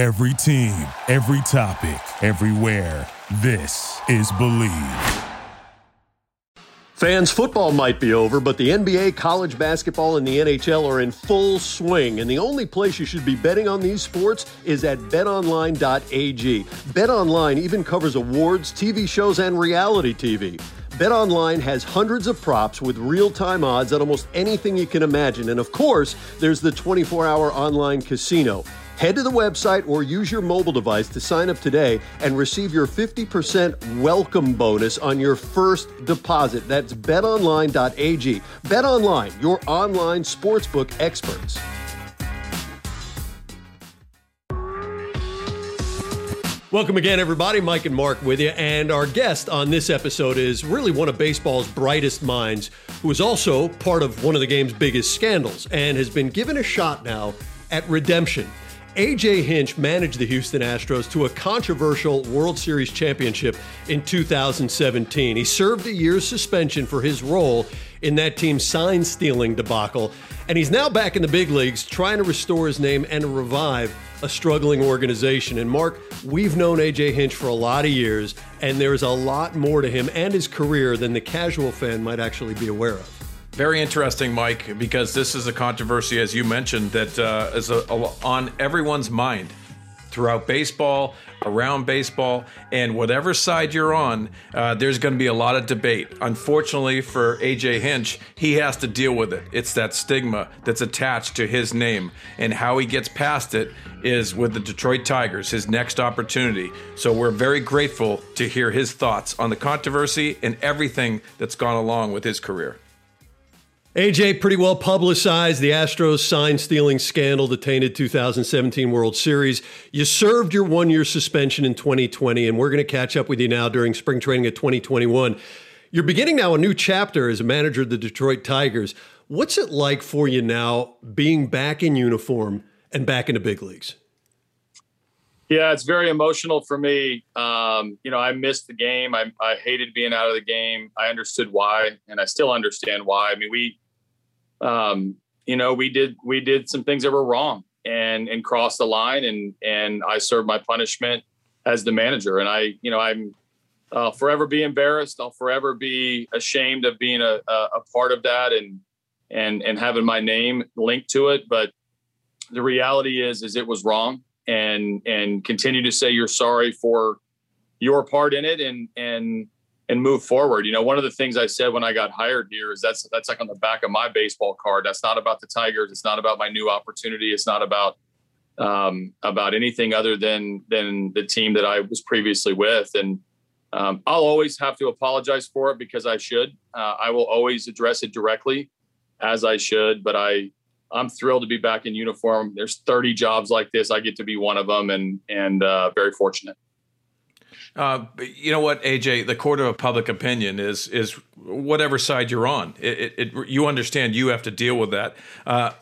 Every team, every topic, everywhere. This is Believe. Fans, football might be over, but the NBA, college basketball, and the NHL are in full swing. And the only place you should be betting on these sports is at betonline.ag. BetOnline even covers awards, TV shows, and reality TV. BetOnline has hundreds of props with real-time odds on almost anything you can imagine. And of course, there's the 24-hour online casino. Head to the website or use your mobile device to sign up today and receive your 50% welcome bonus on your first deposit. That's betonline.ag. BetOnline, your online sportsbook experts. Welcome again, everybody. Mike and Mark with you. And our guest on this episode is really one of baseball's brightest minds, who is also part of one of the game's biggest scandals and has been given a shot now at redemption. AJ Hinch managed the Houston Astros to a controversial World Series championship in 2017. He served a year's suspension for his role in that team's sign stealing debacle, and he's now back in the big leagues trying to restore his name and revive a struggling organization. And Mark, we've known AJ Hinch for a lot of years, and there's a lot more to him and his career than the casual fan might actually be aware of. Very interesting, Mike, because this is a controversy, as you mentioned, that uh, is a, a, on everyone's mind throughout baseball, around baseball, and whatever side you're on, uh, there's going to be a lot of debate. Unfortunately for AJ Hinch, he has to deal with it. It's that stigma that's attached to his name, and how he gets past it is with the Detroit Tigers, his next opportunity. So we're very grateful to hear his thoughts on the controversy and everything that's gone along with his career. AJ, pretty well publicized the Astros sign stealing scandal that tainted 2017 World Series. You served your one year suspension in 2020, and we're going to catch up with you now during spring training of 2021. You're beginning now a new chapter as a manager of the Detroit Tigers. What's it like for you now being back in uniform and back in the big leagues? Yeah, it's very emotional for me. Um, you know, I missed the game. I, I hated being out of the game. I understood why, and I still understand why. I mean, we, um, you know, we did we did some things that were wrong and and crossed the line, and and I served my punishment as the manager. And I, you know, I'm I'll forever be embarrassed. I'll forever be ashamed of being a, a, a part of that and and and having my name linked to it. But the reality is, is it was wrong and and continue to say you're sorry for your part in it and and and move forward. You know, one of the things I said when I got hired here is that's that's like on the back of my baseball card. That's not about the Tigers. It's not about my new opportunity. It's not about um, about anything other than than the team that I was previously with. And um, I'll always have to apologize for it because I should. Uh, I will always address it directly as I should. But I I'm thrilled to be back in uniform. There's 30 jobs like this. I get to be one of them, and and uh, very fortunate. Uh, you know what, AJ? The court of public opinion is is whatever side you're on. It, it, it you understand you have to deal with that. Uh,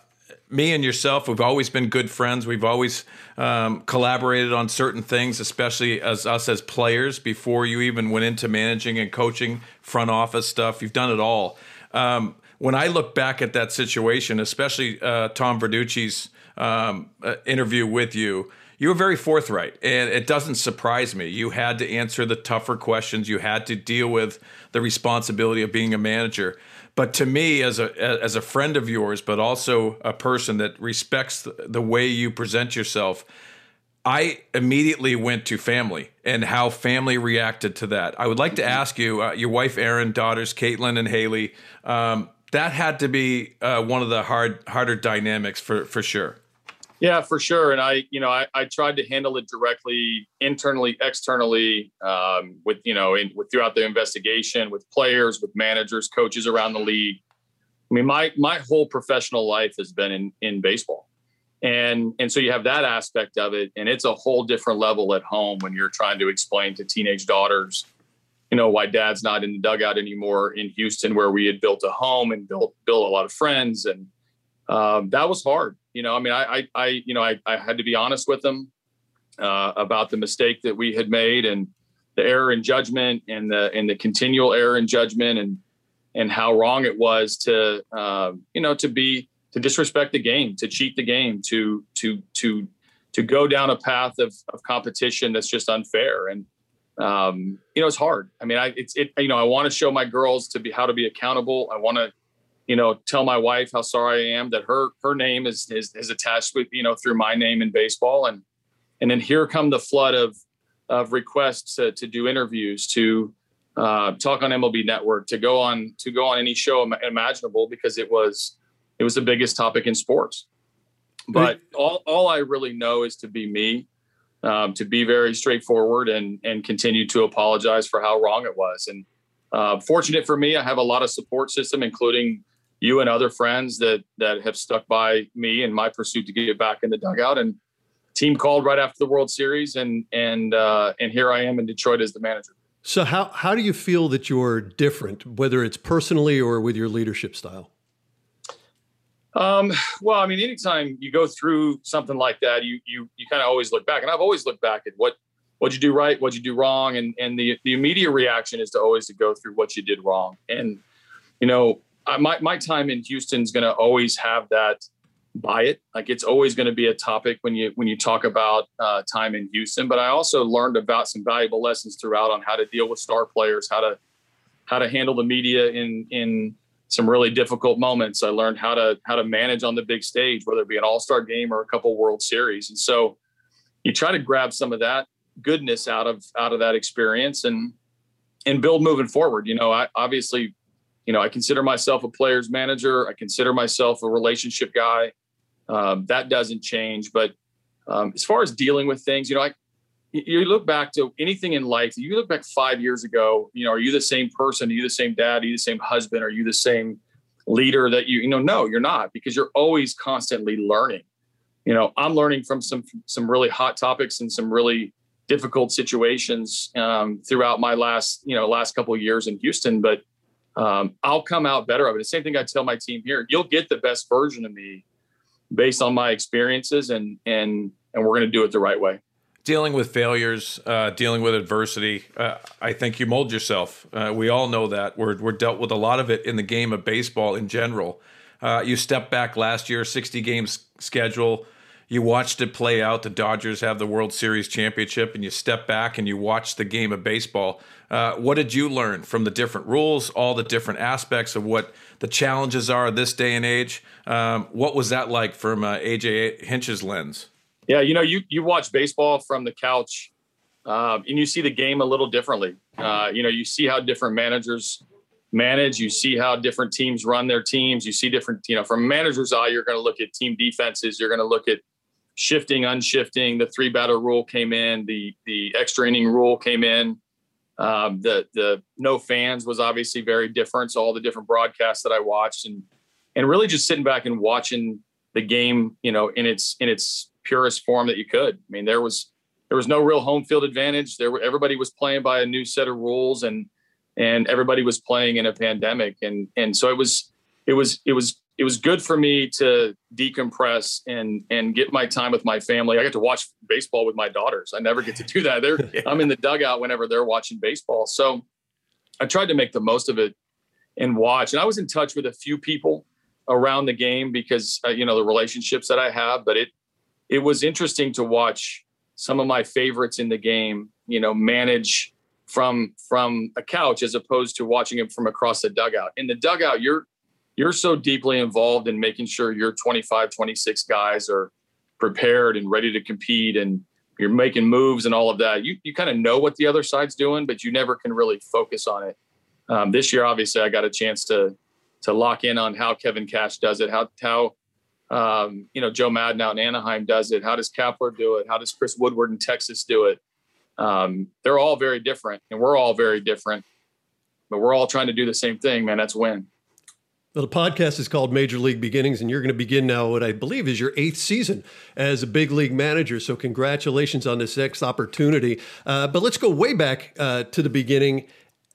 me and yourself, we've always been good friends. We've always um, collaborated on certain things, especially as us as players. Before you even went into managing and coaching, front office stuff, you've done it all. Um, when I look back at that situation, especially uh, Tom Verducci's um, uh, interview with you, you were very forthright, and it doesn't surprise me. You had to answer the tougher questions. You had to deal with the responsibility of being a manager. But to me, as a as a friend of yours, but also a person that respects the way you present yourself, I immediately went to family and how family reacted to that. I would like to ask you, uh, your wife Erin, daughters Caitlin and Haley. Um, that had to be uh, one of the hard harder dynamics for for sure. Yeah, for sure. And I, you know, I, I tried to handle it directly, internally, externally, um, with you know, in, with throughout the investigation, with players, with managers, coaches around the league. I mean, my my whole professional life has been in in baseball, and and so you have that aspect of it, and it's a whole different level at home when you're trying to explain to teenage daughters you know why dad's not in the dugout anymore in Houston where we had built a home and built built a lot of friends and um, that was hard you know I mean I I, I you know I, I had to be honest with them uh, about the mistake that we had made and the error in judgment and the and the continual error in judgment and and how wrong it was to uh, you know to be to disrespect the game to cheat the game to to to to go down a path of, of competition that's just unfair. And um, you know, it's hard. I mean, I it's it. You know, I want to show my girls to be how to be accountable. I want to, you know, tell my wife how sorry I am that her her name is is, is attached with you know through my name in baseball, and and then here come the flood of of requests to, to do interviews, to uh, talk on MLB Network, to go on to go on any show imaginable because it was it was the biggest topic in sports. But all all I really know is to be me um, to be very straightforward and and continue to apologize for how wrong it was. And uh, fortunate for me, I have a lot of support system, including you and other friends that that have stuck by me in my pursuit to get back in the dugout. And team called right after the World Series, and and uh, and here I am in Detroit as the manager. So how how do you feel that you're different, whether it's personally or with your leadership style? Um, well, I mean, anytime you go through something like that, you you you kind of always look back, and I've always looked back at what what you do right, what you do wrong, and and the the immediate reaction is to always to go through what you did wrong. And you know, my my time in Houston is going to always have that by it. Like it's always going to be a topic when you when you talk about uh, time in Houston. But I also learned about some valuable lessons throughout on how to deal with star players, how to how to handle the media in in some really difficult moments. I learned how to how to manage on the big stage, whether it be an All Star game or a couple World Series. And so you try to grab some of that goodness out of out of that experience and and build moving forward. You know, I obviously, you know, I consider myself a player's manager. I consider myself a relationship guy. Um, that doesn't change. But um, as far as dealing with things, you know, I you look back to anything in life, you look back five years ago, you know, are you the same person? Are you the same dad? Are you the same husband? Are you the same leader that you, you know, no, you're not because you're always constantly learning. You know, I'm learning from some, some really hot topics and some really difficult situations um, throughout my last, you know, last couple of years in Houston, but um, I'll come out better of it. The same thing I tell my team here, you'll get the best version of me based on my experiences and, and, and we're going to do it the right way dealing with failures, uh, dealing with adversity, uh, I think you mold yourself. Uh, we all know that. We're, we're dealt with a lot of it in the game of baseball in general. Uh, you step back last year, 60 games schedule. You watched it play out. The Dodgers have the World Series championship, and you step back and you watch the game of baseball. Uh, what did you learn from the different rules, all the different aspects of what the challenges are this day and age? Um, what was that like from uh, AJ Hinch's lens? Yeah, you know, you you watch baseball from the couch, uh, and you see the game a little differently. Uh, you know, you see how different managers manage. You see how different teams run their teams. You see different, you know, from manager's eye, you're going to look at team defenses. You're going to look at shifting, unshifting. The three batter rule came in. The the extra inning rule came in. Um, the the no fans was obviously very different. So all the different broadcasts that I watched and and really just sitting back and watching the game, you know, in its in its purest form that you could. I mean, there was there was no real home field advantage. There were everybody was playing by a new set of rules, and and everybody was playing in a pandemic, and and so it was it was it was it was good for me to decompress and and get my time with my family. I get to watch baseball with my daughters. I never get to do that. They're yeah. I'm in the dugout whenever they're watching baseball. So I tried to make the most of it and watch. And I was in touch with a few people around the game because uh, you know the relationships that I have, but it it was interesting to watch some of my favorites in the game, you know, manage from from a couch as opposed to watching it from across the dugout. In the dugout, you're you're so deeply involved in making sure your 25, 26 guys are prepared and ready to compete and you're making moves and all of that. You you kind of know what the other side's doing, but you never can really focus on it. Um, this year, obviously, I got a chance to to lock in on how Kevin Cash does it, how how um, you know, Joe Maddon out in Anaheim does it. How does Kapler do it? How does Chris Woodward in Texas do it? Um, they're all very different, and we're all very different, but we're all trying to do the same thing, man. That's win. Well, the podcast is called Major League Beginnings, and you're going to begin now what I believe is your eighth season as a big league manager. So, congratulations on this next opportunity. Uh, but let's go way back uh, to the beginning.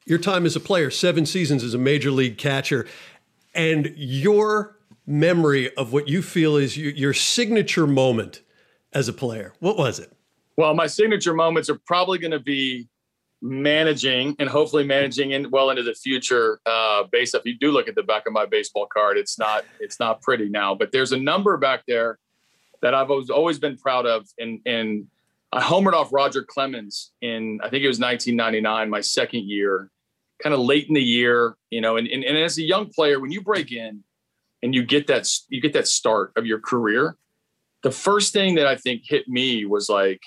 Your time as a player, seven seasons as a major league catcher, and your memory of what you feel is your, your signature moment as a player. What was it? Well, my signature moments are probably going to be managing and hopefully managing in well into the future. Uh, based if you do look at the back of my baseball card, it's not it's not pretty now, but there's a number back there that I've always, always been proud of. And, and I homered off Roger Clemens in, I think it was 1999, my second year, kind of late in the year, you know, and, and, and as a young player, when you break in and you get that, you get that start of your career, the first thing that I think hit me was like,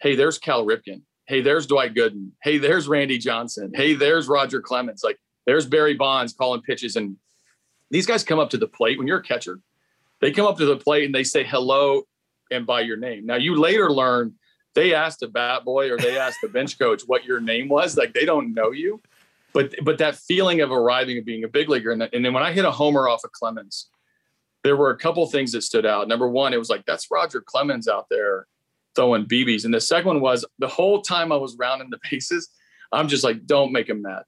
Hey, there's Cal Ripken. Hey, there's Dwight Gooden. Hey, there's Randy Johnson. Hey, there's Roger Clemens. Like there's Barry Bonds calling pitches. And these guys come up to the plate when you're a catcher. They come up to the plate and they say hello and by your name. Now you later learn they asked a bat boy or they asked the bench coach what your name was. Like they don't know you, but but that feeling of arriving and being a big leaguer. And, and then when I hit a homer off of Clemens, there were a couple things that stood out. Number one, it was like that's Roger Clemens out there throwing BBs, and the second one was the whole time I was rounding the bases, I'm just like, don't make him mad.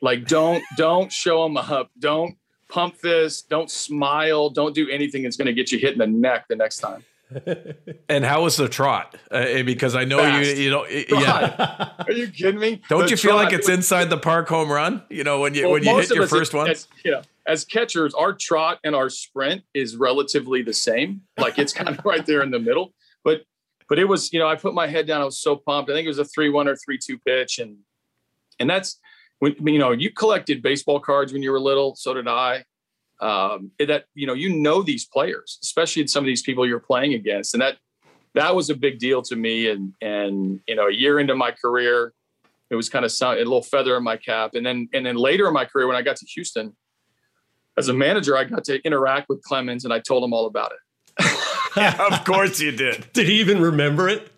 Like don't don't show him up. Don't pump fist. Don't smile. Don't do anything that's going to get you hit in the neck the next time. and how was the trot? Uh, because I know Fast. you, you know, yeah. Are you kidding me? Don't the you feel like it's inside the park home run? You know, when you well, when you hit your first one. Yeah, as catchers, our trot and our sprint is relatively the same. Like it's kind of right there in the middle. But but it was, you know, I put my head down. I was so pumped. I think it was a three-one or three-two pitch, and and that's when you know you collected baseball cards when you were little. So did I um, that you know you know these players, especially some of these people you're playing against, and that that was a big deal to me. And and you know, a year into my career, it was kind of a little feather in my cap. And then and then later in my career, when I got to Houston, as a manager, I got to interact with Clemens, and I told him all about it. yeah, of course you did. Did he even remember it?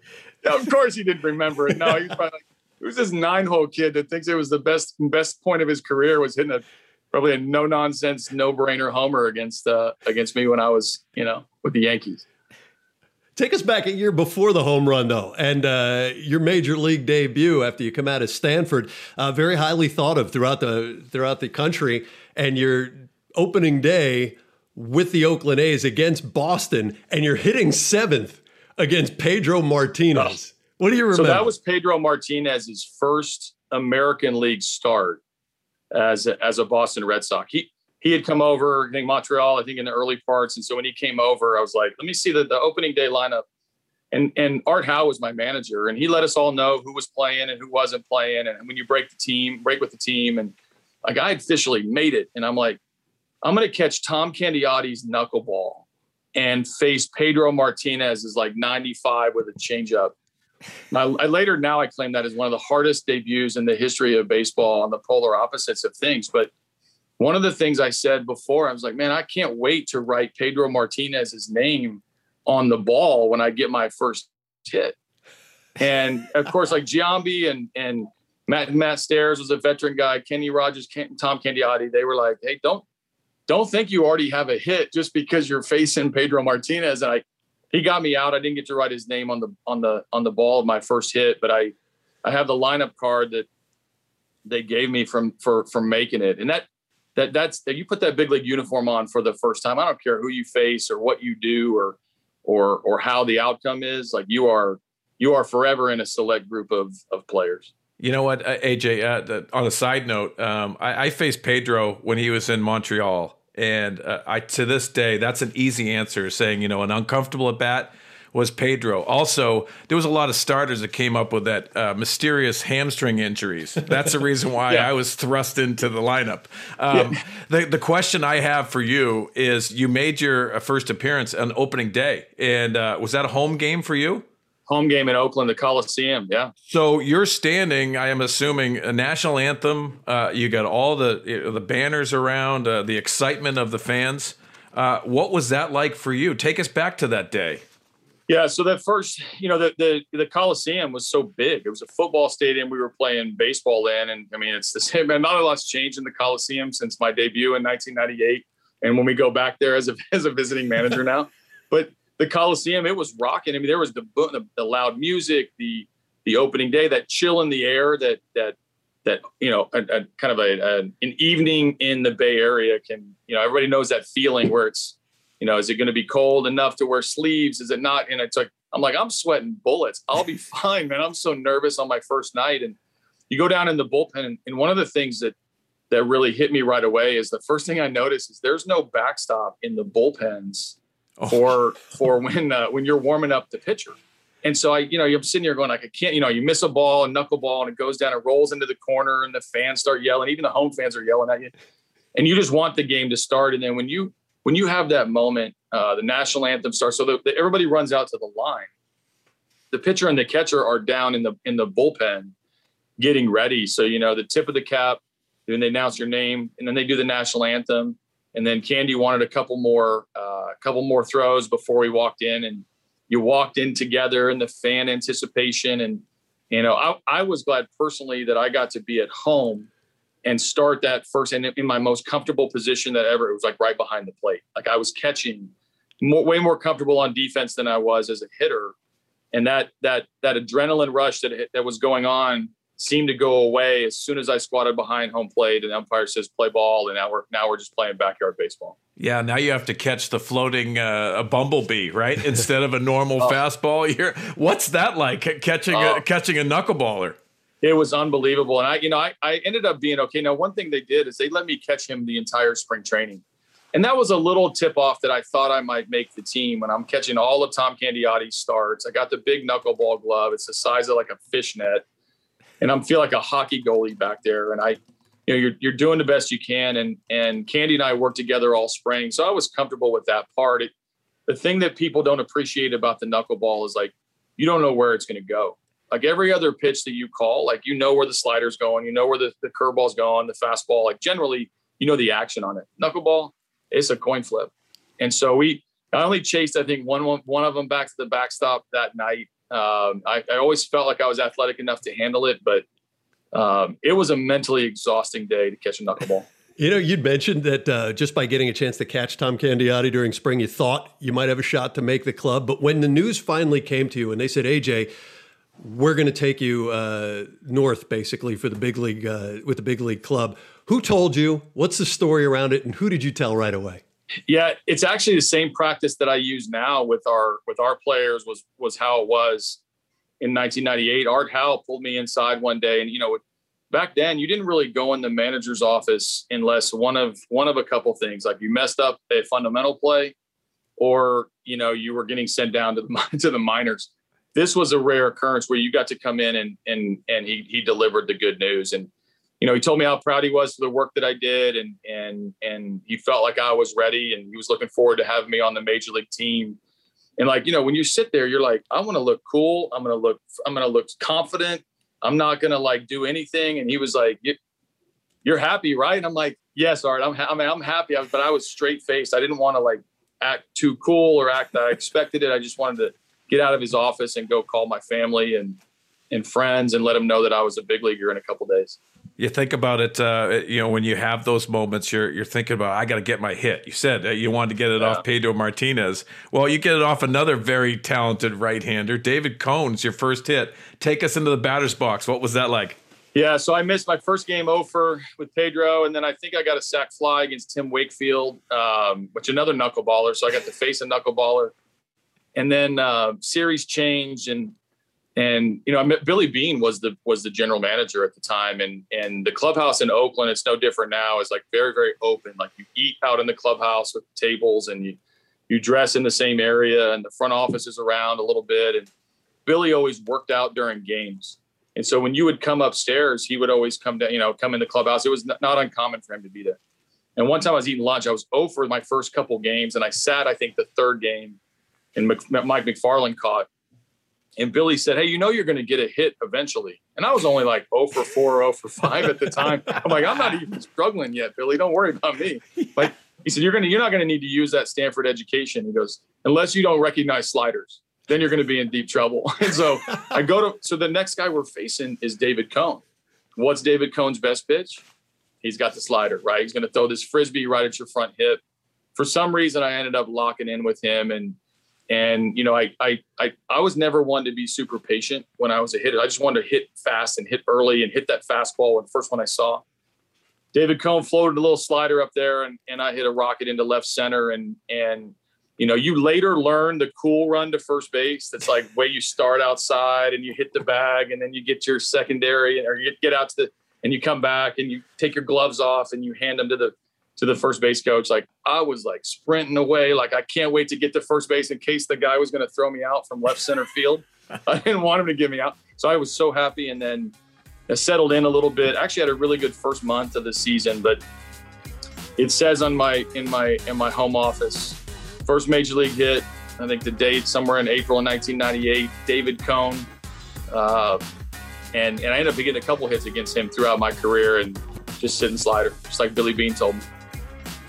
Yeah, of course he didn't remember it. No, he's probably like, it was this nine hole kid that thinks it was the best best point of his career was hitting a probably a no nonsense, no brainer homer against uh, against me when I was you know with the Yankees. Take us back a year before the home run, though, and uh, your major league debut after you come out of Stanford, uh, very highly thought of throughout the throughout the country, and your opening day with the Oakland A's against Boston, and you're hitting seventh against Pedro Martinez. Oh. What do you remember? So that was Pedro Martinez's first American League start as as a Boston Red Sox. He he had come over, I think Montreal, I think in the early parts, and so when he came over, I was like, let me see the, the opening day lineup. And and Art Howe was my manager, and he let us all know who was playing and who wasn't playing. And when you break the team, break with the team, and like I officially made it, and I'm like, I'm to catch Tom Candiotti's knuckleball and face Pedro Martinez is like 95 with a changeup. Now, I later now I claim that is one of the hardest debuts in the history of baseball on the polar opposites of things. But one of the things I said before, I was like, man, I can't wait to write Pedro Martinez's name on the ball when I get my first hit. And of course, like Giambi and and Matt Matt Stairs was a veteran guy, Kenny Rogers, Ken, Tom Candiotti, they were like, hey, don't don't think you already have a hit just because you're facing Pedro Martinez. And I he got me out. I didn't get to write his name on the on the on the ball of my first hit, but I I have the lineup card that they gave me from for from making it, and that that that's that you put that big league uniform on for the first time. I don't care who you face or what you do or or or how the outcome is. Like you are you are forever in a select group of of players. You know what, AJ? Uh, on a side note, um, I, I faced Pedro when he was in Montreal and uh, I to this day, that's an easy answer. Saying you know an uncomfortable at bat was Pedro. Also, there was a lot of starters that came up with that uh, mysterious hamstring injuries. That's the reason why yeah. I was thrust into the lineup. Um, yeah. the, the question I have for you is: You made your uh, first appearance on opening day, and uh, was that a home game for you? Home game in Oakland, the Coliseum. Yeah. So you're standing. I am assuming a national anthem. Uh, you got all the the banners around, uh, the excitement of the fans. Uh, what was that like for you? Take us back to that day. Yeah. So that first, you know, the the the Coliseum was so big. It was a football stadium. We were playing baseball in, and I mean, it's the same. Man, not a lot's changed in the Coliseum since my debut in 1998. And when we go back there as a as a visiting manager now, but the Coliseum, it was rocking. I mean, there was the, the, the loud music, the the opening day, that chill in the air, that that that you know, a, a kind of a, a, an evening in the Bay Area can you know everybody knows that feeling where it's you know is it going to be cold enough to wear sleeves? Is it not? And it's like I'm like I'm sweating bullets. I'll be fine, man. I'm so nervous on my first night, and you go down in the bullpen, and, and one of the things that that really hit me right away is the first thing I noticed is there's no backstop in the bullpens oh. for for when uh, when you're warming up the pitcher. And so I, you know, you're sitting here going like, I can't, you know, you miss a ball, a knuckleball, and it goes down, it rolls into the corner, and the fans start yelling. Even the home fans are yelling at you, and you just want the game to start. And then when you when you have that moment, uh, the national anthem starts, so the, the, everybody runs out to the line. The pitcher and the catcher are down in the in the bullpen, getting ready. So you know, the tip of the cap, then they announce your name, and then they do the national anthem. And then Candy wanted a couple more, a uh, couple more throws before we walked in, and you walked in together and the fan anticipation. And you know I, I was glad personally that i got to be at home and start that first and in my most comfortable position that ever. It was like right behind the plate. Like i was catching more, way more comfortable on defense than i was as a hitter. And that that that adrenaline rush that that was going on seemed to go away as soon as I squatted behind home plate and the umpire says play ball and now we're now we're just playing backyard baseball. Yeah, now you have to catch the floating uh, a bumblebee, right? Instead of a normal oh. fastball. You're, what's that like catching a, oh. catching a knuckleballer? It was unbelievable. And I, you know, I, I ended up being okay. Now, one thing they did is they let me catch him the entire spring training. And that was a little tip off that I thought I might make the team when I'm catching all of Tom Candiotti's starts. I got the big knuckleball glove. It's the size of like a fishnet and I'm feel like a hockey goalie back there. And I, you know, you're you're doing the best you can. And and Candy and I worked together all spring, so I was comfortable with that part. It, the thing that people don't appreciate about the knuckleball is like you don't know where it's going to go. Like every other pitch that you call, like you know where the slider's going, you know where the, the curveball's going, the fastball. Like generally, you know the action on it. Knuckleball, it's a coin flip. And so we I only chased, I think, one one of them back to the backstop that night. Um, I, I, always felt like I was athletic enough to handle it, but um, it was a mentally exhausting day to catch a knuckleball. You know, you'd mentioned that uh, just by getting a chance to catch Tom Candiotti during spring, you thought you might have a shot to make the club. But when the news finally came to you and they said, AJ, we're going to take you uh, north basically for the big league uh, with the big league club, who told you? What's the story around it? And who did you tell right away? Yeah, it's actually the same practice that I use now with our with our players was was how it was in 1998. Art Howe pulled me inside one day, and you know, back then you didn't really go in the manager's office unless one of one of a couple things, like you messed up a fundamental play, or you know you were getting sent down to the to the minors. This was a rare occurrence where you got to come in and and and he he delivered the good news and you know, he told me how proud he was for the work that I did, and and and he felt like I was ready, and he was looking forward to having me on the major league team. And like, you know, when you sit there, you're like, I want to look cool. I'm gonna look. I'm gonna look confident. I'm not gonna like do anything. And he was like, "You're happy, right?" And I'm like, "Yes, Art. I'm. Ha- I mean, I'm happy." But I was straight faced. I didn't want to like act too cool or act that I expected it. I just wanted to get out of his office and go call my family and and friends and let them know that I was a big leaguer in a couple days you think about it, uh, you know, when you have those moments, you're you're thinking about I got to get my hit. You said uh, you wanted to get it yeah. off Pedro Martinez. Well, you get it off another very talented right-hander, David Cone's your first hit. Take us into the batter's box. What was that like? Yeah, so I missed my first game over with Pedro, and then I think I got a sac fly against Tim Wakefield, um, which another knuckleballer. So I got to face a knuckleballer, and then uh, series changed, and and you know, I met Billy Beane was the was the general manager at the time, and and the clubhouse in Oakland, it's no different now. Is like very very open. Like you eat out in the clubhouse with tables, and you you dress in the same area, and the front office is around a little bit. And Billy always worked out during games, and so when you would come upstairs, he would always come down, you know, come in the clubhouse. It was not uncommon for him to be there. And one time I was eating lunch, I was over my first couple games, and I sat, I think, the third game, and Mike Macfarlane caught and Billy said, Hey, you know, you're going to get a hit eventually. And I was only like 0 for 4, 0 for 5 at the time. I'm like, I'm not even struggling yet, Billy. Don't worry about me. Like he said, you're going to, you're not going to need to use that Stanford education. He goes, unless you don't recognize sliders, then you're going to be in deep trouble. and so I go to, so the next guy we're facing is David Cone. What's David Cone's best pitch? He's got the slider, right? He's going to throw this frisbee right at your front hip. For some reason, I ended up locking in with him and and you know, I I I I was never one to be super patient when I was a hitter. I just wanted to hit fast and hit early and hit that fastball. And the first one I saw, David Cone floated a little slider up there, and and I hit a rocket into left center. And and you know, you later learn the cool run to first base. That's like way you start outside and you hit the bag, and then you get your secondary, or you get out to the and you come back and you take your gloves off and you hand them to the to the first base coach. Like I was like sprinting away, like I can't wait to get to first base in case the guy was going to throw me out from left center field. I didn't want him to get me out, so I was so happy. And then I settled in a little bit. Actually, had a really good first month of the season, but it says on my in my in my home office, first major league hit. I think the date somewhere in April of 1998. David Cone, uh, and and I ended up getting a couple hits against him throughout my career, and just sitting slider, just like Billy Beane told me.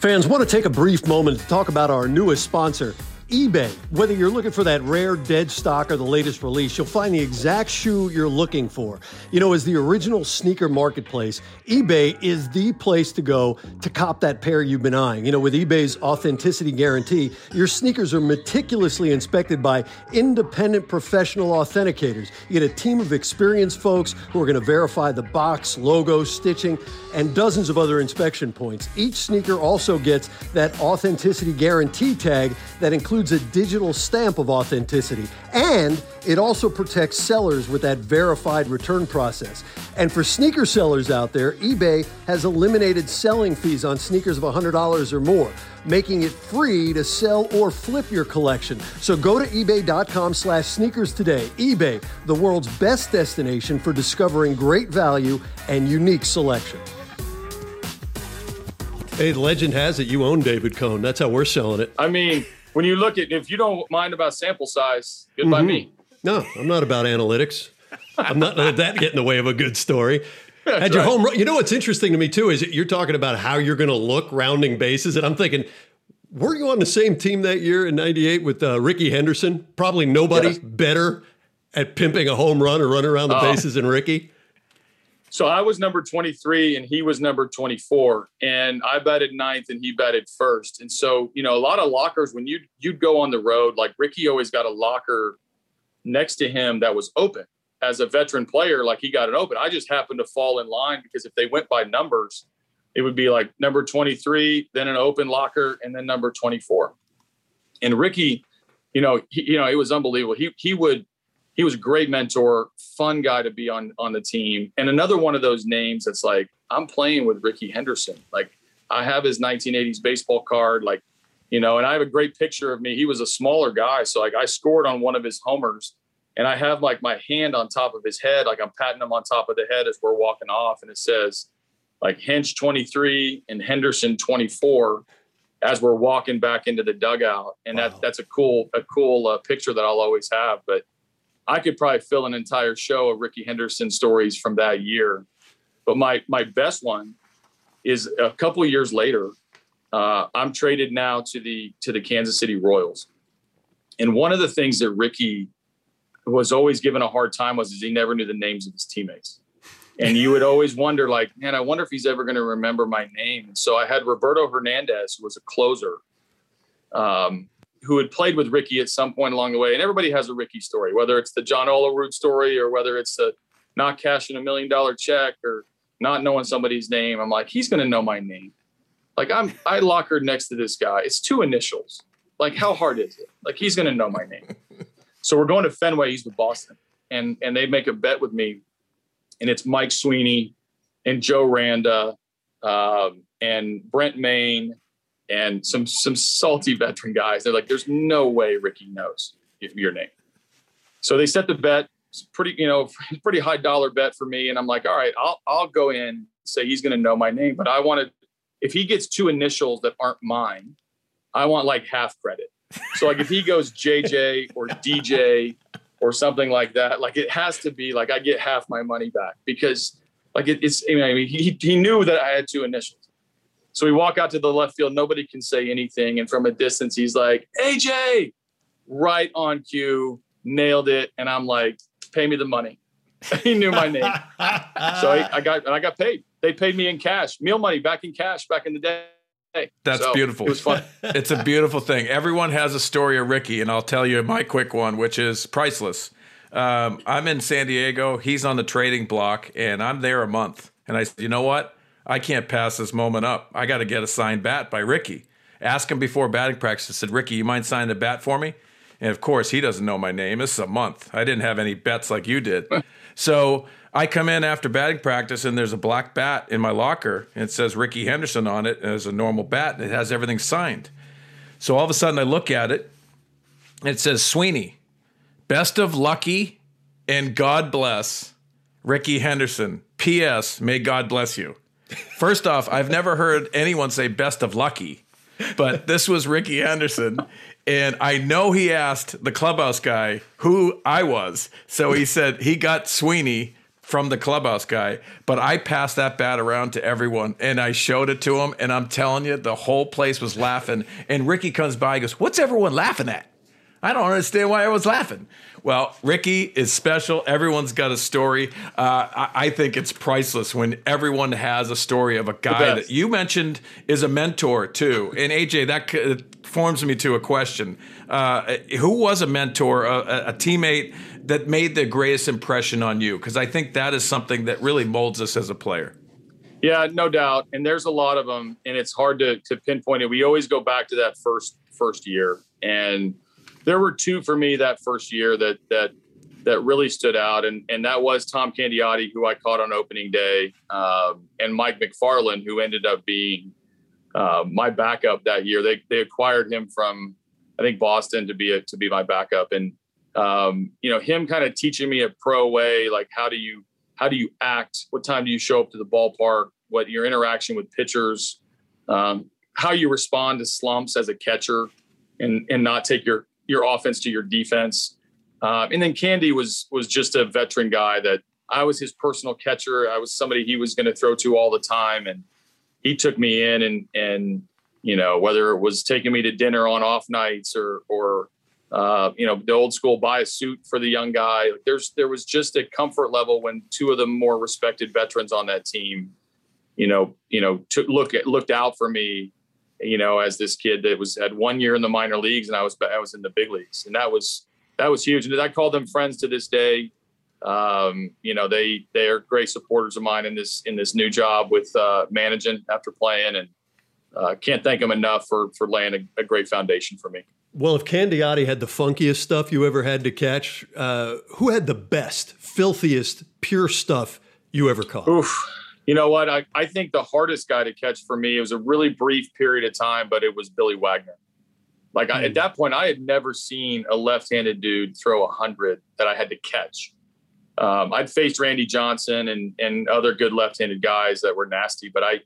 Fans want to take a brief moment to talk about our newest sponsor eBay. Whether you're looking for that rare dead stock or the latest release, you'll find the exact shoe you're looking for. You know, as the original sneaker marketplace, eBay is the place to go to cop that pair you've been eyeing. You know, with eBay's authenticity guarantee, your sneakers are meticulously inspected by independent professional authenticators. You get a team of experienced folks who are going to verify the box, logo, stitching, and dozens of other inspection points. Each sneaker also gets that authenticity guarantee tag that includes includes a digital stamp of authenticity, and it also protects sellers with that verified return process. And for sneaker sellers out there, eBay has eliminated selling fees on sneakers of $100 or more, making it free to sell or flip your collection. So go to ebay.com slash sneakers today. eBay, the world's best destination for discovering great value and unique selection. Hey, legend has it you own David Cone. That's how we're selling it. I mean, when you look at if you don't mind about sample size, good mm-hmm. by me. No, I'm not about analytics. I'm not let that get in the way of a good story. That's Had your right. home run. You know what's interesting to me too is you're talking about how you're going to look rounding bases, and I'm thinking, were you on the same team that year in '98 with uh, Rickey Henderson? Probably nobody yes. better at pimping a home run or running around the uh, bases than Rickey. So I was number 23 and he was number 24 and I batted ninth and he batted first. And so, you know, a lot of lockers when you you'd go on the road, like Rickey always got a locker next to him that was open. As a veteran player, like he got it open. I just happened to fall in line because if they went by numbers, it would be like number 23, then an open locker, and then number 24. And Rickey, you know, he, you know, it was unbelievable. He he would he was a great mentor, fun guy to be on on the team, and another one of those names that's like I'm playing with Rickey Henderson. Like I have his 1980s baseball card, like you know, and I have a great picture of me. He was a smaller guy, so like I scored on one of his homers, and I have like my hand on top of his head, like I'm patting him on top of the head as we're walking off, and it says like Hinch 23 and Henderson 24 as we're walking back into the dugout, and wow. that that's a cool a cool uh, picture that I'll always have, but I could probably fill an entire show of Rickey Henderson stories from that year. But my my best one is a couple years later. Uh, I'm traded now to the to the Kansas City Royals, and one of the things that Rickey was always given a hard time was is he never knew the names of his teammates, and you would always wonder like, man, I wonder if he's ever going to remember my name. And so I had Roberto Hernandez, who was a closer, um, who had played with Rickey at some point along the way. And everybody has a Rickey story, whether it's the John Olerud story or whether it's the not cashing a million dollar check or not knowing somebody's name. I'm like, he's going to know my name. Like I'm, I lockered next to this guy. It's two initials. Like, how hard is it? Like, he's going to know my name. so we're going to Fenway. He's with Boston, and and they make a bet with me, and it's Mike Sweeney and Joe Randa um, and Brent Mayne and some some salty veteran guys. They're like, "There's no way Rickey knows your name." So they set the bet. It's pretty, you know, pretty high dollar bet for me. And I'm like, all right, I'll I'll go in say he's going to know my name, but I wanted if he gets two initials that aren't mine, I want like half credit. So like if he goes JJ or DJ or something like that, like it has to be like I get half my money back because like it, it's. I mean, he he knew that I had two initials. So we walk out to the left field. Nobody can say anything. And from a distance, he's like, AJ, right on cue, nailed it. And I'm like, pay me the money. he knew my name. so I, I, got, and I got paid. They paid me in cash, meal money back in cash back in the day. That's so beautiful. It was fun. it's a beautiful thing. Everyone has a story of Rickey, and I'll tell you my quick one, which is priceless. Um, I'm in San Diego. He's on the trading block, and I'm there a month. And I said, you know what? I can't pass this moment up. I got to get a signed bat by Rickey. Ask him before batting practice. I said, Rickey, you mind signing the bat for me? And of course, he doesn't know my name. This is a month. I didn't have any bets like you did. so I come in after batting practice and there's a black bat in my locker and it says Rickey Henderson on it as a normal bat and it has everything signed. So all of a sudden I look at it and it says Sweeney, best of lucky and God bless Rickey Henderson. P.S. May God bless you. First off, I've never heard anyone say best of lucky, but this was Rickey Henderson. And I know he asked the clubhouse guy who I was. So he said he got Sweeney from the clubhouse guy, but I passed that bat around to everyone and I showed it to him. And I'm telling you, the whole place was laughing. And Rickey comes by goes, What's everyone laughing at? I don't understand why I was laughing. Well, Rickey is special. Everyone's got a story. Uh, I, I, think it's priceless when everyone has a story of a guy that you mentioned is a mentor too. And AJ, that forms me to a question: uh, Who was a mentor, a, a teammate that made the greatest impression on you? Because I think that is something that really molds us as a player. Yeah, no doubt. And there's a lot of them, and it's hard to, to pinpoint it. We always go back to that first first year, and there were two for me that first year that that that really stood out, and and that was Tom Candiotti, who I caught on opening day, um, and Mike Macfarlane, who ended up being uh, my backup that year. They they acquired him from I think Boston to be a, to be my backup, and um, you know him kind of teaching me a pro way, like how do you how do you act, what time do you show up to the ballpark, what your interaction with pitchers, um, how you respond to slumps as a catcher, and and not take your your offense to your defense. Uh, and then Candy was was just a veteran guy that I was his personal catcher. I was somebody he was going to throw to all the time, and he took me in and and you know whether it was taking me to dinner on off nights or or uh, you know the old school buy a suit for the young guy. There's there was just a comfort level when two of the more respected veterans on that team, you know, you know, took look at looked out for me you know, as this kid that was had one year in the minor leagues and I was I was in the big leagues, and that was that was huge. And I call them friends to this day. Um, you know, they they are great supporters of mine in this in this new job with uh, managing after playing, and uh, can't thank them enough for for laying a, a, great foundation for me. Well, if Candiotti had the funkiest stuff you ever had to catch, uh, who had the best, filthiest, pure stuff you ever caught? Oof. You know what? I, I think the hardest guy to catch for me, it was a really brief period of time, but it was Billy Wagner. Like I, at hmm. that point, I had never seen a left-handed dude throw a hundred that I had to catch. Um, I'd faced Randy Johnson and and other good left-handed guys that were nasty, but I,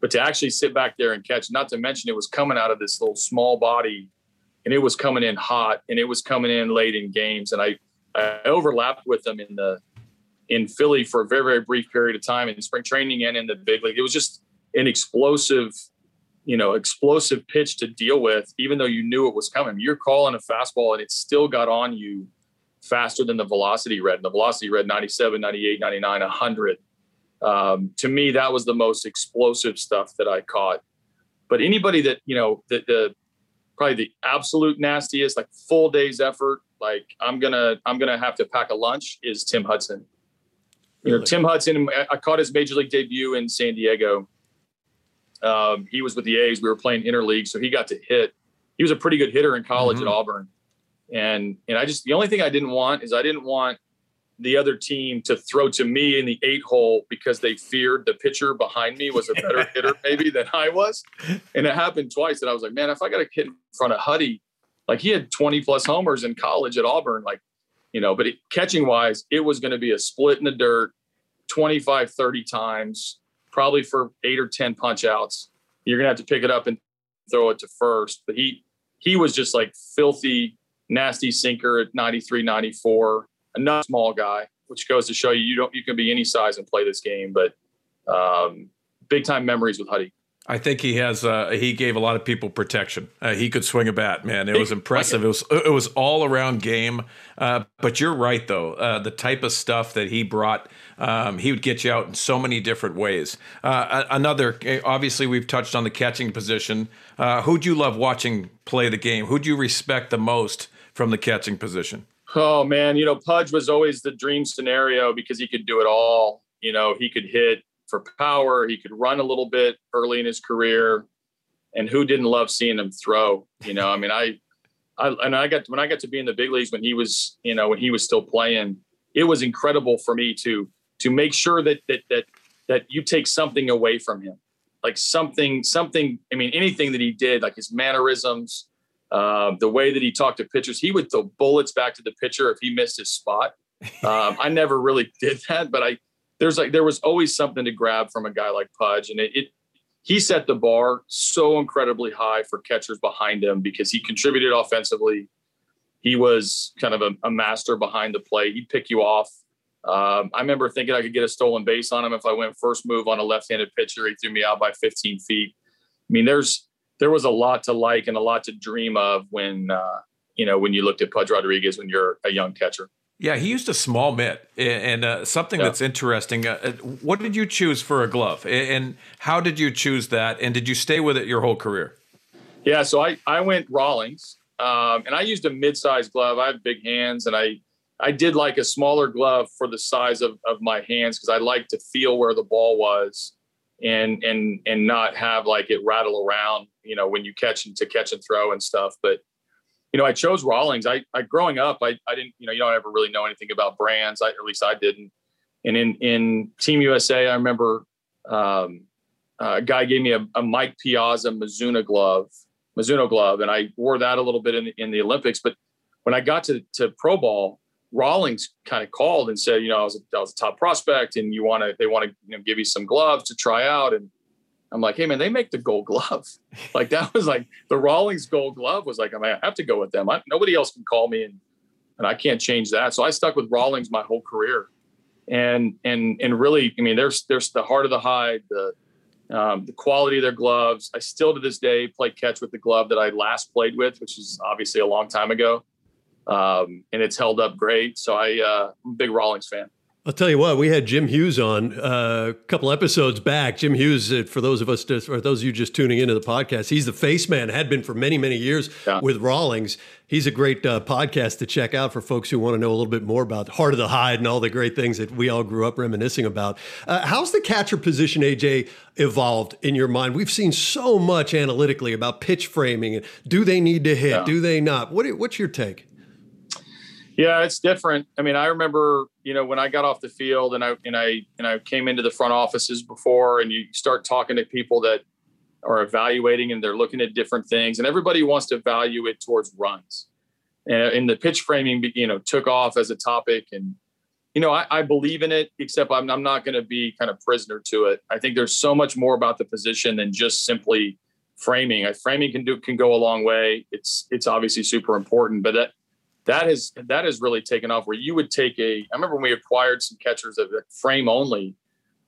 but to actually sit back there and catch, not to mention it was coming out of this little small body, and it was coming in hot, and it was coming in late in games, and I I overlapped with them in the in Philly for a very, very brief period of time in spring training and in the big league. It was just an explosive, you know, explosive pitch to deal with, even though you knew it was coming. You're calling a fastball and it still got on you faster than the velocity read. And the velocity read 97, 98, 99, 100. Um, to me, that was the most explosive stuff that I caught. But anybody that, you know, the, the probably the absolute nastiest, like full day's effort, like I'm gonna I'm gonna have to pack a lunch is Tim Hudson. You know, Tim Hudson, I caught his major league debut in San Diego. Um, he was with the A's. We were playing interleague, so he got to hit. He was a pretty good hitter in college mm-hmm. at Auburn. And and I just the only thing I didn't want is I didn't want the other team to throw to me in the eight hole because they feared the pitcher behind me was a better hitter maybe than I was. And it happened twice. And I was like, man, if I got a kid in front of Huddy, like he had 20 plus homers in college at Auburn, like you know, but it, catching wise, it was going to be a split in the dirt 25, 30 times, probably for eight or 10 punch outs. You're going to have to pick it up and throw it to first. But he, he was just like filthy, nasty sinker at 93, 94, a small guy, which goes to show you, you don't, you can be any size and play this game, but um, big time memories with Huddy. I think he has. Uh, he gave a lot of people protection. Uh, he could swing a bat, man. It was impressive. It was it was all around game. Uh, but you're right, though. Uh, the type of stuff that he brought, um, he would get you out in so many different ways. Uh, another, obviously, we've touched on the catching position. Uh, who'd you love watching play the game? Who'd you respect the most from the catching position? Oh man, you know Pudge was always the dream scenario because he could do it all. You know, he could hit for power. He could run a little bit early in his career. And who didn't love seeing him throw? You know, I mean, I I, and I got when I got to be in the big leagues when he was, you know, when he was still playing, it was incredible for me to to make sure that that that that you take something away from him, like something something. I mean, anything that he did, like his mannerisms, uh, the way that he talked to pitchers, he would throw bullets back to the pitcher if he missed his spot. Um, I never really did that, but I there's like there was always something to grab from a guy like Pudge, and it, it he set the bar so incredibly high for catchers behind him because he contributed offensively. He was kind of a, a master behind the plate. He'd pick you off. Um, I remember thinking I could get a stolen base on him if I went first move on a left-handed pitcher. He threw me out by 15 feet. I mean, there's there was a lot to like and a lot to dream of when uh, you know when you looked at Pudge Rodriguez when you're a young catcher. Yeah, he used a small mitt, and uh, something yeah. that's interesting. Uh, uh, what did you choose for a glove, and how did you choose that, and did you stay with it your whole career? Yeah, so I I went Rawlings, um, and I used a mid-sized glove. I have big hands, and I I did like a smaller glove for the size of, of my hands because I like to feel where the ball was, and and and not have like it rattle around, you know, when you catch and to catch and throw and stuff. But you know, I chose Rawlings. I, I growing up, I, I didn't, you know, you don't ever really know anything about brands. I, at least I didn't. And in, in Team USA, I remember um, a guy gave me a, a Mike Piazza Mizuno glove, Mizuno glove, and I wore that a little bit in the, in the Olympics. But when I got to, to pro ball, Rawlings kind of called and said, you know, I was a, I was a top prospect, and you want to, they want to you know, give you some gloves to try out. And I'm like, hey man, they make the gold glove. like that was like the Rawlings gold glove was like, I mean, I have to go with them. I, nobody else can call me and and I can't change that. So I stuck with Rawlings my whole career. And and and really, I mean, there's there's the heart of the hide, the um, the quality of their gloves. I still to this day play catch with the glove that I last played with, which is obviously a long time ago. Um, and it's held up great. So I, uh, I'm a big Rawlings fan. I'll tell you what, we had Jim Hughes on uh, a couple episodes back. Jim Hughes, uh, for those of us, just, or those of you just tuning into the podcast, he's the face man, had been for many, many years yeah. with Rawlings. He's a great uh, podcast to check out for folks who want to know a little bit more about Heart of the Hide and all the great things that we all grew up reminiscing about. Uh, how's the catcher position, AJ, evolved in your mind? We've seen so much analytically about pitch framing and do they need to hit, yeah. do they not? What, what's your take? Yeah, it's different. I mean, I remember, you know, when I got off the field and I and I and I came into the front offices before and you start talking to people that are evaluating and they're looking at different things and everybody wants to value it towards runs. And, the pitch framing, you know, took off as a topic and you know, I, I believe in it, except I'm, I'm not going to be kind of prisoner to it. I think there's so much more about the position than just simply framing. Framing can do can go a long way. It's it's obviously super important, but that that has that has really taken off where you would take a i remember when we acquired some catchers that frame only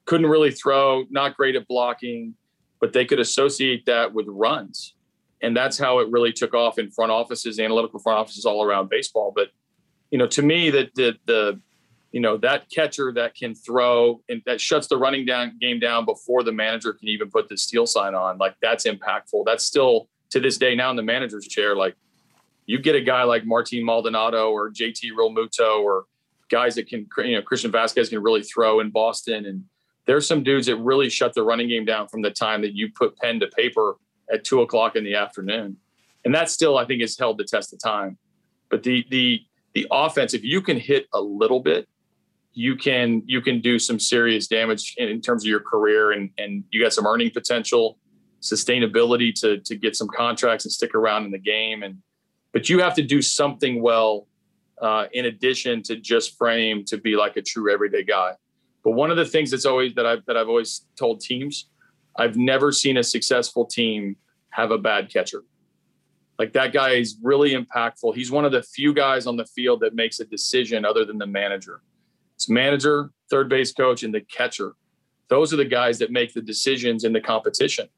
couldn't really throw not great at blocking but they could associate that with runs. And that's how it really took off in front offices analytical front offices all around baseball. But you know to me that the the you know that catcher that can throw and that shuts the running down game down before the manager can even put the steal sign on like that's impactful. That's still to this day now in the manager's chair like you get a guy like Martin Maldonado or JT Realmuto or guys that can, you know, Christian Vazquez can really throw in Boston. And there's some dudes that really shut the running game down from the time that you put pen to paper at two o'clock in the afternoon. And that still, I think, has held the test of time. But the the the offense, if you can hit a little bit, you can you can do some serious damage in, in terms of your career and and you got some earning potential, sustainability to to get some contracts and stick around in the game. And but you have to do something well uh, in addition to just frame to be like a true everyday guy. But one of the things that's always that I've that I've always told teams, I've never seen a successful team have a bad catcher. Like that guy is really impactful. He's one of the few guys on the field that makes a decision other than the manager. It's manager, third base coach, and the catcher. Those are the guys that make the decisions in the competition.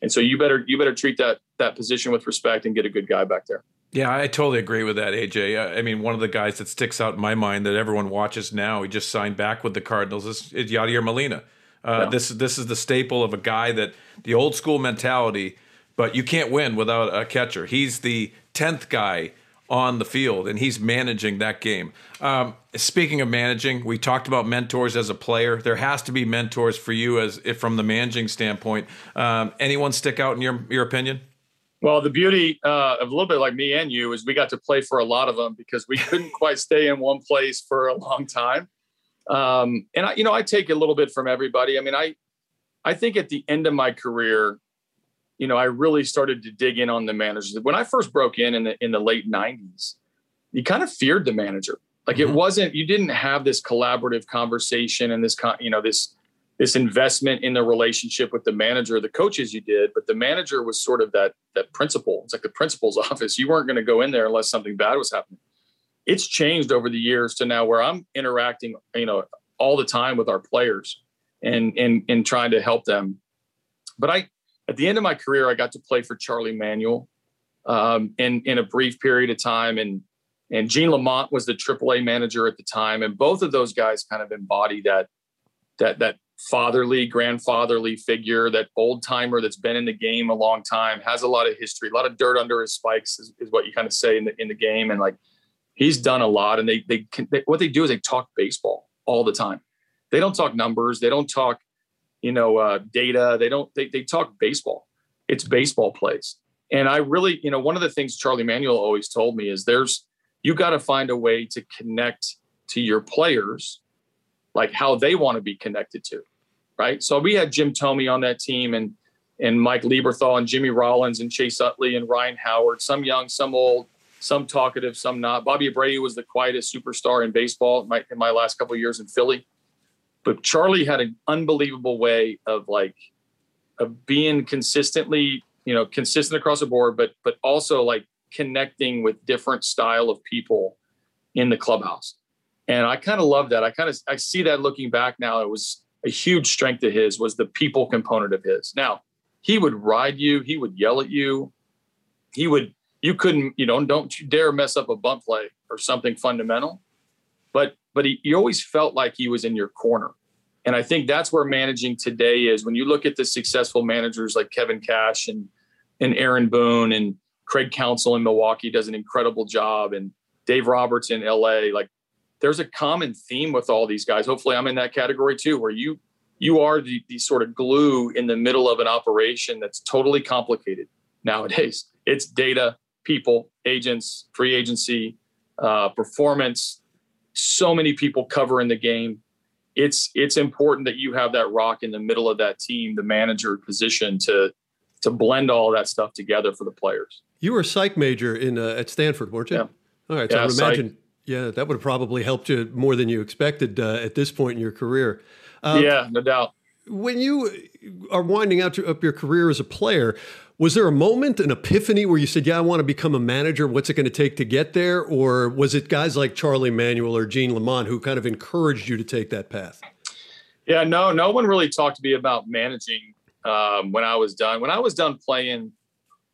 And so you better you better treat that that position with respect and get a good guy back there. Yeah, I totally agree with that, AJ. I mean, one of the guys that sticks out in my mind that everyone watches now, he just signed back with the Cardinals, is, is Yadier Molina. Uh, yeah. This this is the staple of a guy that the old school mentality, but you can't win without a catcher. He's the tenth guy on the field, and he's managing that game. Um, speaking of managing, we talked about mentors as a player. There has to be mentors for you as if from the managing standpoint. Um, anyone stick out in your your opinion? Well, the beauty uh, of a little bit like me and you is we got to play for a lot of them because we couldn't quite stay in one place for a long time. Um, and I, you know, I take a little bit from everybody. I mean, I, I think at the end of my career, you know, I really started to dig in on the managers. When I first broke in in the in the late '90s, you kind of feared the manager. Like mm-hmm. it wasn't, you didn't have this collaborative conversation and this, you know, this this investment in the relationship with the manager, the coaches you did, but the manager was sort of that that principal. It's like the principal's office. You weren't going to go in there unless something bad was happening. It's changed over the years to now where I'm interacting, you know, all the time with our players and and and trying to help them. But I at the end of my career, I got to play for Charlie Manuel um, in in a brief period of time, and and Gene Lamont was the AAA manager at the time, and both of those guys kind of embody that that that fatherly, grandfatherly figure, that old timer that's been in the game a long time, has a lot of history, a lot of dirt under his spikes, is, is what you kind of say in the in the game. And like he's done a lot. And they, they they what they do is they talk baseball all the time. They don't talk numbers. They don't talk, you know, uh, data. They don't. They they talk baseball. It's baseball plays. And I really, you know, one of the things Charlie Manuel always told me is there's you got to find a way to connect to your players like how they want to be connected to, right? So we had Jim Thome on that team and and Mike Lieberthal and Jimmy Rollins and Chase Utley and Ryan Howard, some young, some old, some talkative, some not. Bobby Abreu was the quietest superstar in baseball in my, in my last couple years in Philly. But Charlie had an unbelievable way of like of being consistently, you know, consistent across the board, but but also like connecting with different style of people in the clubhouse and I kind of love that. I kind of I see that looking back now. It was a huge strength of his was the people component of his. Now he would ride you, he would yell at you, he would you couldn't you know don't you dare mess up a bump play or something fundamental, but but he, he always felt like he was in your corner. And I think that's where managing today is. When you look at the successful managers like Kevin Cash and and Aaron Boone and Craig Counsell in Milwaukee does an incredible job, and Dave Roberts in LA, like there's a common theme with all these guys. Hopefully, I'm in that category too, where you you are the, the sort of glue in the middle of an operation that's totally complicated nowadays. It's data, people, agents, free agency, uh, performance. So many people covering the game. It's it's important that you have that rock in the middle of that team, the manager position to to blend all that stuff together for the players. You were a psych major in uh, at Stanford, weren't you? Yeah. All right. So yeah, I would imagine yeah, that would have probably helped you more than you expected uh, at this point in your career. Um, yeah, no doubt. When you are winding out up your career as a player, was there a moment, an epiphany where you said, Yeah, I want to become a manager? What's it going to take to get there? Or was it guys like Charlie Manuel or Gene Lamont who kind of encouraged you to take that path? Yeah, no, no one really talked to me about managing um, when I was done. When I was done playing,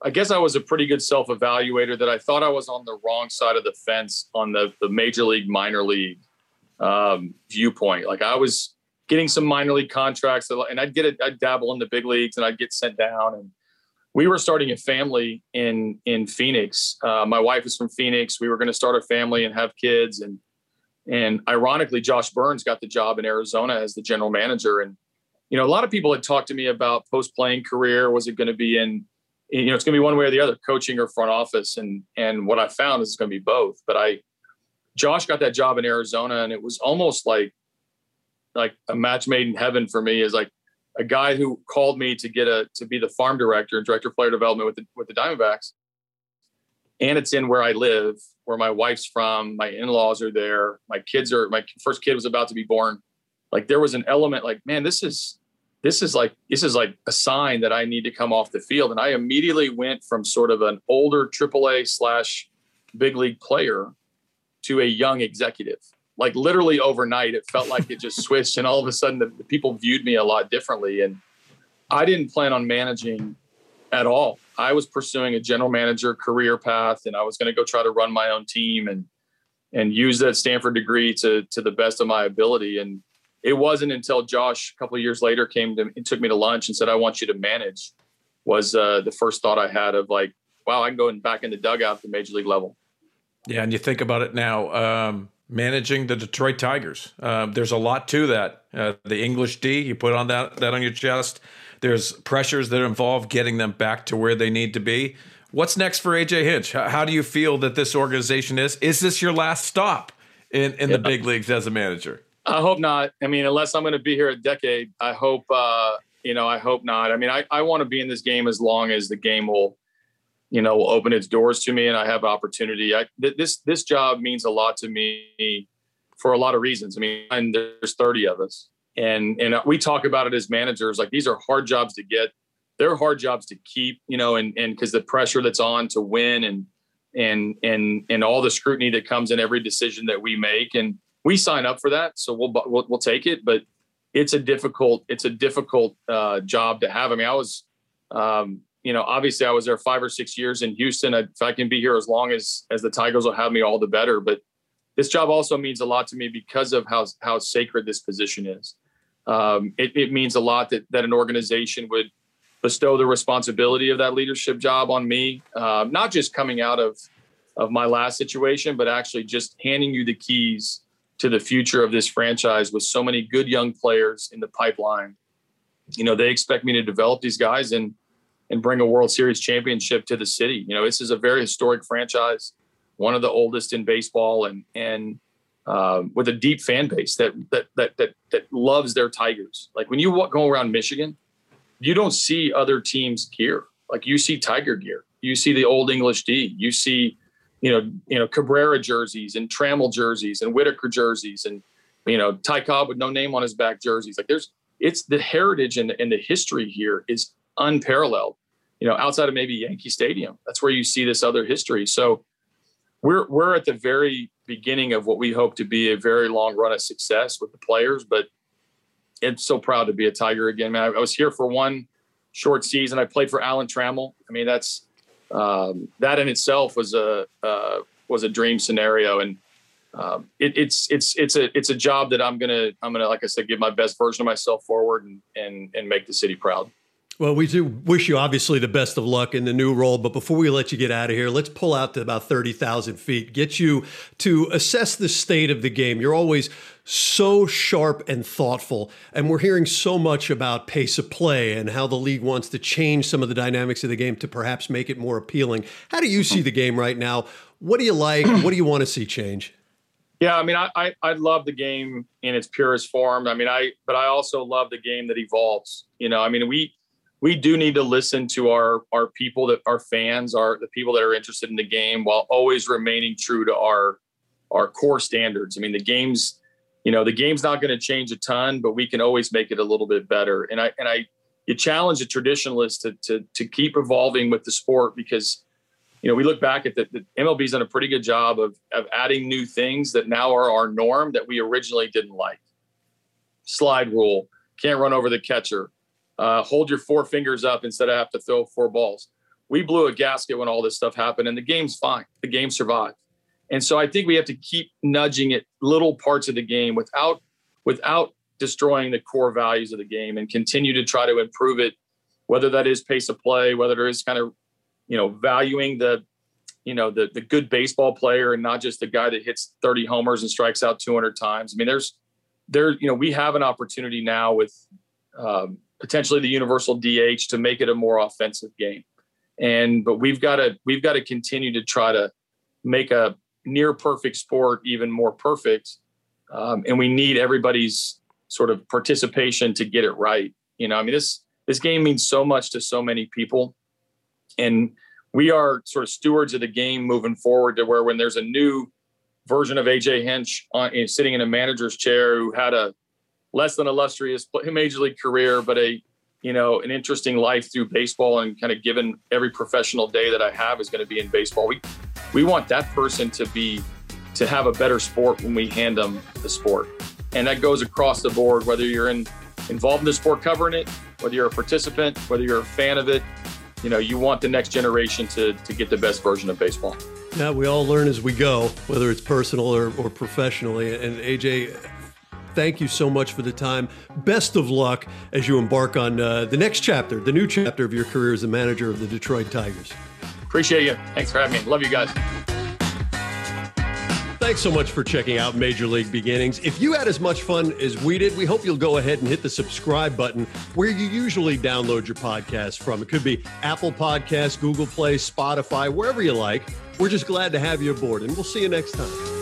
I guess I was a pretty good self evaluator that I thought I was on the wrong side of the fence on the, the major league, minor league um, viewpoint. Like I was getting some minor league contracts and I'd get it, I'd dabble in the big leagues and I'd get sent down. And we were starting a family in, in Phoenix. Uh, my wife is from Phoenix. We were going to start a family and have kids. And, and ironically, Josh Byrnes got the job in Arizona as the general manager. And, you know, a lot of people had talked to me about post playing career. Was it going to be in, you know, it's going to be one way or the other, coaching or front office. And and what I found is it's going to be both. But I, Josh got that job in Arizona, and it was almost like like a match made in heaven for me. Is like a guy who called me to get a to be the farm director and director of player development with the with the Diamondbacks. And it's in where I live, where my wife's from. My in-laws are there. My kids are. My first kid was about to be born. Like there was an element, like man, this is this is like this is like a sign that I need to come off the field. And I immediately went from sort of an older AAA slash big league player to a young executive. Like literally overnight, it felt like it just switched, and all of a sudden, the, the people viewed me a lot differently. And I didn't plan on managing at all. I was pursuing a general manager career path, and I was going to go try to run my own team and and use that Stanford degree to to the best of my ability. And it wasn't until Josh a couple of years later came to and took me to lunch and said, "I want you to manage." Was uh, the first thought I had of like, "Wow, I can go back in the dugout at the major league level." Yeah, and you think about it now. Um, managing the Detroit Tigers. Uh, there's a lot to that. Uh, the English D, you put on that that on your chest. There's pressures that involve getting them back to where they need to be. What's next for AJ Hinch? How, how do you feel that this organization is? Is this your last stop in, in yeah. the big leagues as a manager? I hope not. I mean, unless I'm going to be here a decade, I hope, uh, you know, I hope not. I mean, I, I want to be in this game as long as the game will, you know, will open its doors to me and I have opportunity. I, th- this, this job means a lot to me for a lot of reasons. I mean, and there's 30 of us and, and we talk about it as managers, like these are hard jobs to get. They're hard jobs to keep, you know, and, and cause the pressure that's on to win and, and, and, and all the scrutiny that comes in every decision that we make. And, we sign up for that, so we'll we'll, we'll take it. But it's a difficult it's a difficult uh, job to have. I mean, I was, um, you know, obviously I was there five or six years in Houston. if I can be here as long as as the Tigers will have me, all the better. But this job also means a lot to me because of how how sacred this position is. Um, it, it means a lot that that an organization would bestow the responsibility of that leadership job on me, uh, not just coming out of of my last situation, but actually just handing you the keys to the future of this franchise with so many good young players in the pipeline. You know, they expect me to develop these guys and and bring a World Series championship to the city. You know, this is a very historic franchise, one of the oldest in baseball, and and uh, with a deep fan base that that that that that loves their Tigers. Like when you go around Michigan, you don't see other teams gear. Like you see Tiger gear, you see the Old English D, you see you know, you know, Cabrera jerseys and Trammell jerseys and Whitaker jerseys and, you know, Ty Cobb with no name on his back jerseys. Like there's, it's the heritage and, and the history here is unparalleled, you know, outside of maybe Yankee Stadium. That's where you see this other history. So we're, we're at the very beginning of what we hope to be a very long run of success with the players, but I'm so proud to be a Tiger again, man. I, I was here for one short season. I played for Alan Trammell. I mean, that's, um, that in itself was a uh, was a dream scenario, and um, it, it's it's it's a it's a job that I'm gonna I'm gonna like I said give my best version of myself forward and and and make the city proud. Well, we do wish you obviously the best of luck in the new role. But before we let you get out of here, let's pull out to about 30,000 feet, get you to assess the state of the game. You're always so sharp and thoughtful. And we're hearing so much about pace of play and how the league wants to change some of the dynamics of the game to perhaps make it more appealing. How do you see the game right now? What do you like? What do you want to see change? Yeah, I mean, I, I, I love the game in its purest form. I mean, I but I also love the game that evolves. You know, I mean, we we do need to listen to our our people that our fans are the people that are interested in the game while always remaining true to our our core standards. I mean, the game's you know the game's not going to change a ton, but we can always make it a little bit better. And I and I you challenge the traditionalists to to to keep evolving with the sport because you know we look back at the, the MLB's done a pretty good job of of adding new things that now are our norm that we originally didn't like. Slide rule, can't run over the catcher uh, hold your four fingers up instead of have to throw four balls. We blew a gasket when all this stuff happened, and the game's fine. The game survived. And so I think we have to keep nudging at little parts of the game without without destroying the core values of the game and continue to try to improve it, whether that is pace of play, whether it is kind of, you know, valuing the, you know, the the good baseball player and not just the guy that hits 30 homers and strikes out 200 times. I mean, there's there, you know, we have an opportunity now with um, potentially the universal DH to make it a more offensive game. And but we've got to we've got to continue to try to make a near perfect sport even more perfect. Um, and we need everybody's sort of participation to get it right. You know, I mean this this game means so much to so many people, and we are sort of stewards of the game moving forward to where when there's a new version of AJ Hinch on, sitting in a manager's chair who had a less than illustrious major league career, but a you know an interesting life through baseball and kind of given every professional day that I have is going to be in baseball. We we want that person to be to have a better sport when we hand them the sport, and that goes across the board. Whether you're in involved in the sport, covering it, whether you're a participant, whether you're a fan of it, you know you want the next generation to to get the best version of baseball. Yeah, we all learn as we go, whether it's personal or, or professionally. And AJ, thank you so much for the time. Best of luck as you embark on uh, the next chapter, the new chapter of your career as a manager of the Detroit Tigers. Appreciate you. Thanks for having me. Love you guys. Thanks so much for checking out Major League Beginnings. If you had as much fun as we did, we hope you'll go ahead and hit the subscribe button where you usually download your podcast from. It could be Apple Podcasts, Google Play, Spotify, wherever you like. We're just glad to have you aboard, and we'll see you next time.